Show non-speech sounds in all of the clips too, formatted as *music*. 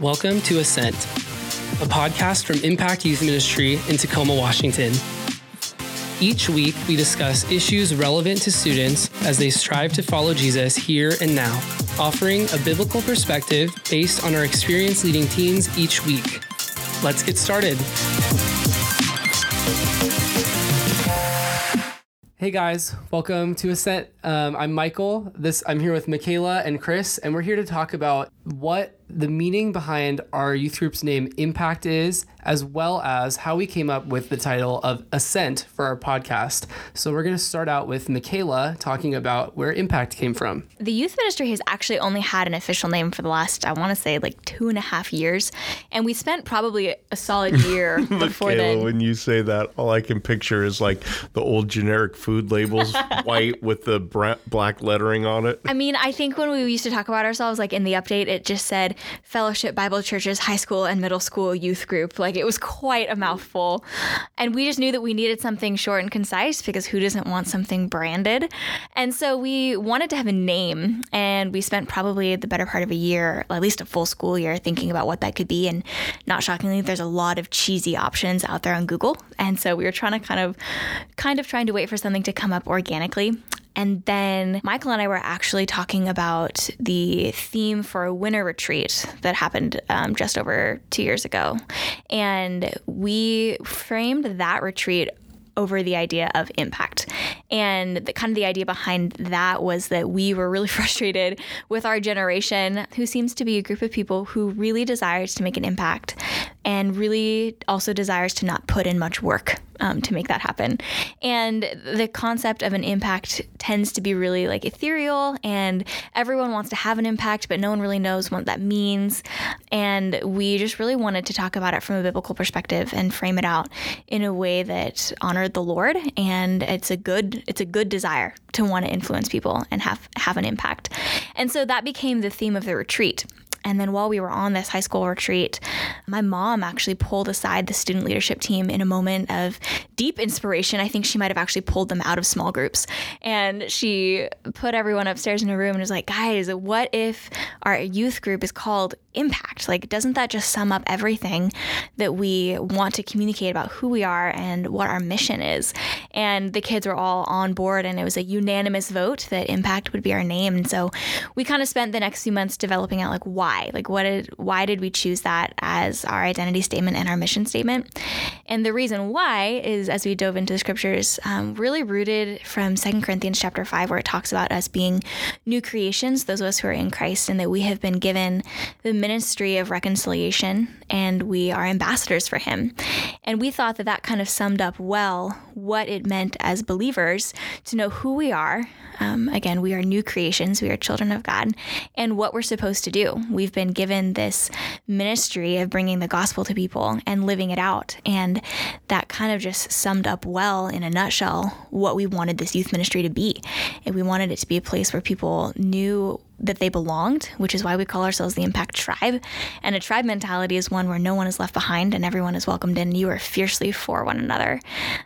Welcome to Ascent, a podcast from Impact Youth Ministry in Tacoma, Washington. Each week, we discuss issues relevant to students as they strive to follow Jesus here and now, offering a biblical perspective based on our experience leading teens each week. Let's get started. Hey guys, welcome to Ascent. Um, I'm Michael. This I'm here with Michaela and Chris, and we're here to talk about what the meaning behind our youth group's name Impact is, as well as how we came up with the title of Ascent for our podcast. So we're going to start out with Michaela talking about where Impact came from. The youth ministry has actually only had an official name for the last, I want to say, like two and a half years, and we spent probably a solid *laughs* year before that. Michaela, then. when you say that, all I can picture is like the old generic food labels, *laughs* white with the bra- black lettering on it. I mean, I think when we used to talk about ourselves, like in the update, it just said Fellowship Bible Church's high school and middle school youth group. Like it was quite a mouthful. And we just knew that we needed something short and concise because who doesn't want something branded? And so we wanted to have a name and we spent probably the better part of a year, at least a full school year, thinking about what that could be. And not shockingly, there's a lot of cheesy options out there on Google. And so we were trying to kind of kind of trying to wait for something to come up organically. And then Michael and I were actually talking about the theme for a winter retreat that happened um, just over two years ago. And we framed that retreat over the idea of impact. And the kind of the idea behind that was that we were really *laughs* frustrated with our generation, who seems to be a group of people who really desires to make an impact and really also desires to not put in much work um, to make that happen. And the concept of an impact tends to be really like ethereal, and everyone wants to have an impact, but no one really knows what that means. And we just really wanted to talk about it from a biblical perspective and frame it out in a way that honored the Lord. And it's a good it's a good desire to want to influence people and have have an impact. And so that became the theme of the retreat. And then while we were on this high school retreat, my mom actually pulled aside the student leadership team in a moment of deep inspiration. I think she might have actually pulled them out of small groups. And she put everyone upstairs in a room and was like, guys, what if our youth group is called Impact? Like, doesn't that just sum up everything that we want to communicate about who we are and what our mission is? And the kids were all on board, and it was a unanimous vote that Impact would be our name. And so we kind of spent the next few months developing out like why why? Like what did why did we choose that as our identity statement and our mission statement? And the reason why is as we dove into the scriptures um, really rooted from Second corinthians chapter 5 where it talks about us being new creations those of us who are in christ and that we have been given the ministry of reconciliation and we are ambassadors for him. And we thought that that kind of summed up well what it meant as believers to know who we are. Um, again we are new creations. We are children of god and what we're supposed to do we've been given this ministry of bringing the gospel to people and living it out. And that kind of just summed up well, in a nutshell, what we wanted this youth ministry to be. And we wanted it to be a place where people knew that they belonged, which is why we call ourselves the Impact Tribe. And a tribe mentality is one where no one is left behind and everyone is welcomed in. You are fiercely for one another.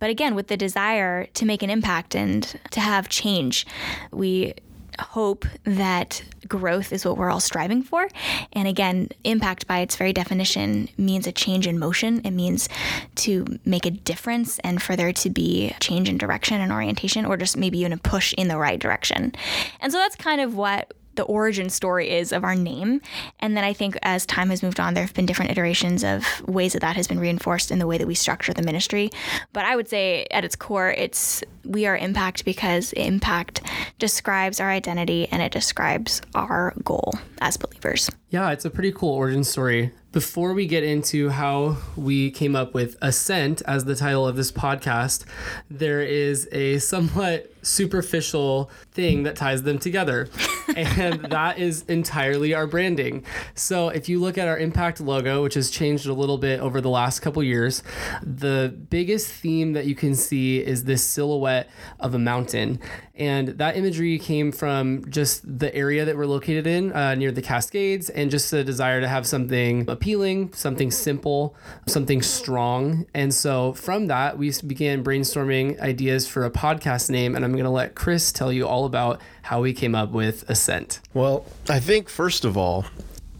But again, with the desire to make an impact and to have change, we hope that growth is what we're all striving for. And again, impact by its very definition means a change in motion. It means to make a difference and for there to be change in direction and orientation, or just maybe even a push in the right direction. And so that's kind of what the origin story is of our name. And then I think as time has moved on, there have been different iterations of ways that that has been reinforced in the way that we structure the ministry. But I would say at its core, it's we are impact because impact describes our identity and it describes our goal as believers. Yeah, it's a pretty cool origin story. Before we get into how we came up with Ascent as the title of this podcast, there is a somewhat superficial thing that ties them together. *laughs* and that is entirely our branding. So if you look at our Impact logo, which has changed a little bit over the last couple years, the biggest theme that you can see is this silhouette of a mountain. And that imagery came from just the area that we're located in uh, near the Cascades and just a desire to have something appealing, something simple, something strong. And so from that, we began brainstorming ideas for a podcast name. And I'm going to let Chris tell you all about how we came up with Ascent. Well, I think first of all,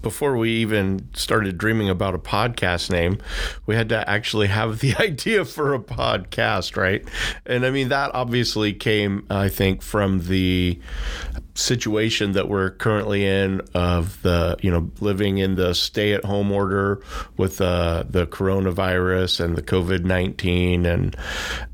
before we even started dreaming about a podcast name, we had to actually have the *laughs* idea for a podcast, right? And I mean, that obviously came, I think, from the situation that we're currently in of the you know living in the stay at home order with uh, the coronavirus and the covid-19 and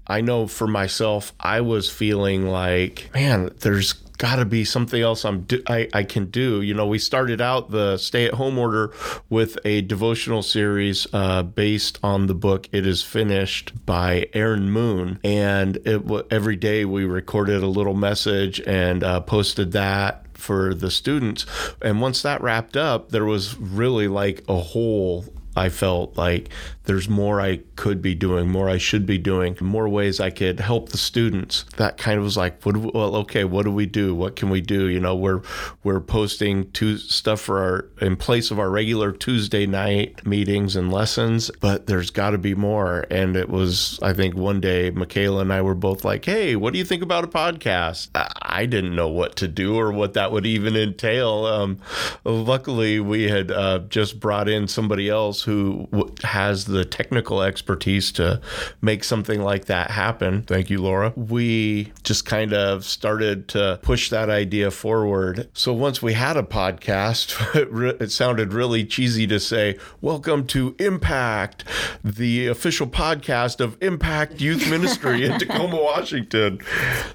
i know for myself i was feeling like man there's got to be something else I'm do- I, I can do. You know, we started out the stay at home order with a devotional series uh, based on the book It Is Finished by Aaron Moon. And it, every day we recorded a little message and uh, posted that for the students. And once that wrapped up, there was really like a hole I felt like there's more I could be doing, more I should be doing, more ways I could help the students. That kind of was like, what? We, well, okay, what do we do? What can we do? You know, we're we're posting to stuff for our in place of our regular Tuesday night meetings and lessons, but there's got to be more. And it was, I think, one day Michaela and I were both like, hey, what do you think about a podcast? I didn't know what to do or what that would even entail. Um, luckily, we had uh, just brought in somebody else who has the technical expertise to make something like that happen. Thank you, Laura. We just kind of started to push that idea forward. So once we had a podcast, *laughs* it, re- it sounded really cheesy to say, Welcome to Impact, the official podcast of Impact Youth *laughs* Ministry in Tacoma, Washington.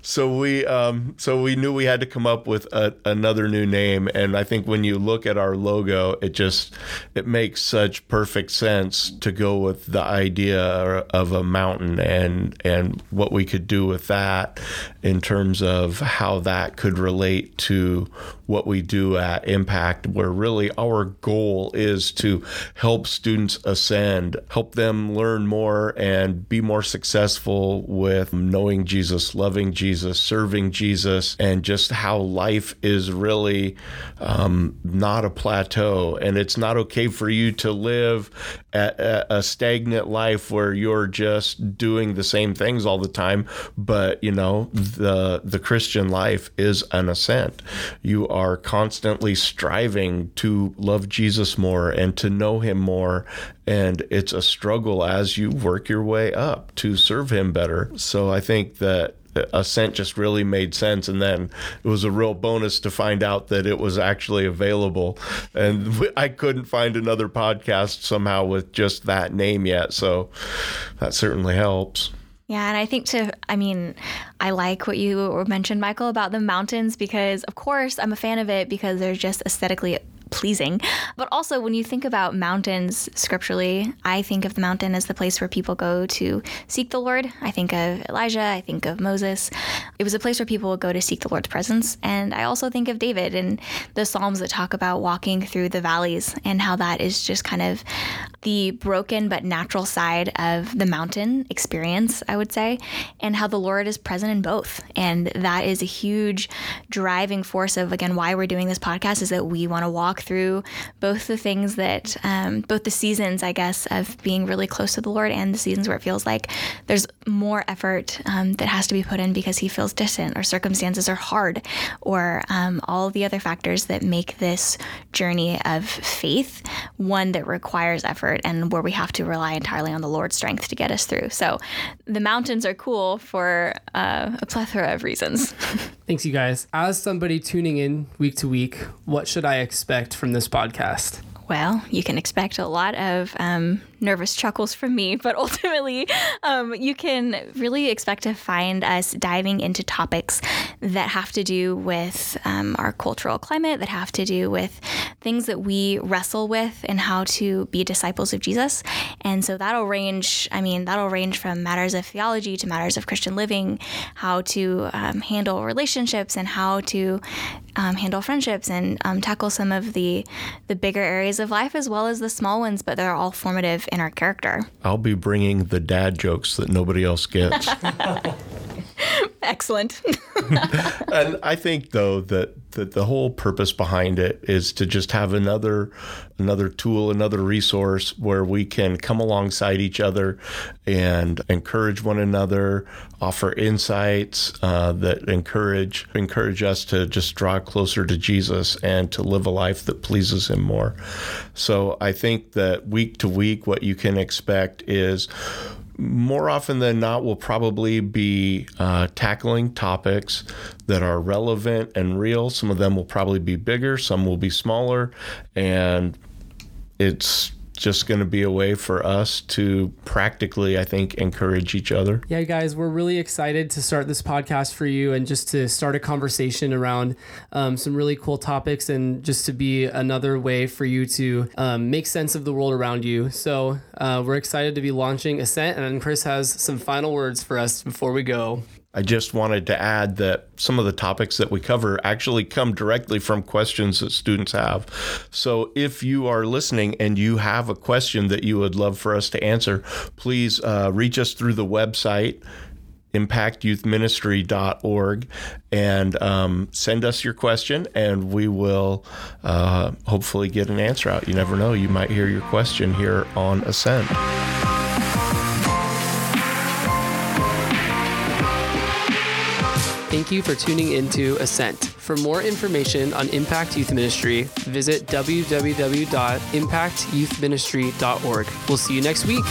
So we, um, so we knew we had to come up with a, another new name. And I think when you look at our logo, it just, it makes such perfect sense to go with the idea of a mountain and and what we could do with that in terms of how that could relate to what we do at Impact, where really our goal is to help students ascend, help them learn more and be more successful with knowing Jesus, loving Jesus, serving Jesus, and just how life is really um, not a plateau. And it's not okay for you to live a, a stagnant life where you're just doing the same things all the time. But, you know, the, the Christian life is an ascent. You are constantly striving to love Jesus more and to know him more. And it's a struggle as you work your way up to serve him better. So I think that Ascent just really made sense. And then it was a real bonus to find out that it was actually available. And I couldn't find another podcast somehow with just that name yet. So that certainly helps. Yeah, and I think to, I mean, I like what you mentioned, Michael, about the mountains because, of course, I'm a fan of it because they're just aesthetically pleasing. But also, when you think about mountains scripturally, I think of the mountain as the place where people go to seek the Lord. I think of Elijah, I think of Moses. It was a place where people would go to seek the Lord's presence. And I also think of David and the Psalms that talk about walking through the valleys and how that is just kind of the broken but natural side of the mountain experience, I would say, and how the Lord is present in both. And that is a huge driving force of, again, why we're doing this podcast is that we want to walk through both the things that, um, both the seasons, I guess, of being really close to the Lord and the seasons where it feels like there's more effort um, that has to be put in because He feels distant or circumstances are hard or um, all the other factors that make this journey of faith one that requires effort and where we have to rely entirely on the Lord's strength to get us through. So the mountains are cool for uh, a plethora of reasons. *laughs* Thanks, you guys. As somebody tuning in week to week, what should I expect from this podcast? Well, you can expect a lot of um, nervous chuckles from me, but *laughs* ultimately, um, you can really expect to find us diving into topics that have to do with um, our cultural climate, that have to do with things that we wrestle with and how to be disciples of Jesus. And so that'll range, I mean, that'll range from matters of theology to matters of Christian living, how to um, handle relationships and how to um, handle friendships and um, tackle some of the the bigger areas of life as well as the small ones, but they're all formative in our character. I'll be bringing the dad jokes that nobody else gets. *laughs* Excellent. *laughs* and I think though that that the whole purpose behind it is to just have another another tool, another resource where we can come alongside each other and encourage one another, offer insights uh, that encourage encourage us to just draw closer to Jesus and to live a life that pleases Him more. So I think that week to week, what you can expect is more often than not, we'll probably be uh, tackling topics that are relevant and real. Some of them will probably be bigger, some will be smaller, and it's just going to be a way for us to practically, I think, encourage each other. Yeah, guys, we're really excited to start this podcast for you and just to start a conversation around um, some really cool topics and just to be another way for you to um, make sense of the world around you. So uh, we're excited to be launching Ascent, and Chris has some final words for us before we go. I just wanted to add that some of the topics that we cover actually come directly from questions that students have. So if you are listening and you have a question that you would love for us to answer, please uh, reach us through the website impactyouthministry.org and um, send us your question and we will uh, hopefully get an answer out. You never know, you might hear your question here on Ascent. Thank you for tuning into Ascent. For more information on Impact Youth Ministry, visit www.impactyouthministry.org. We'll see you next week.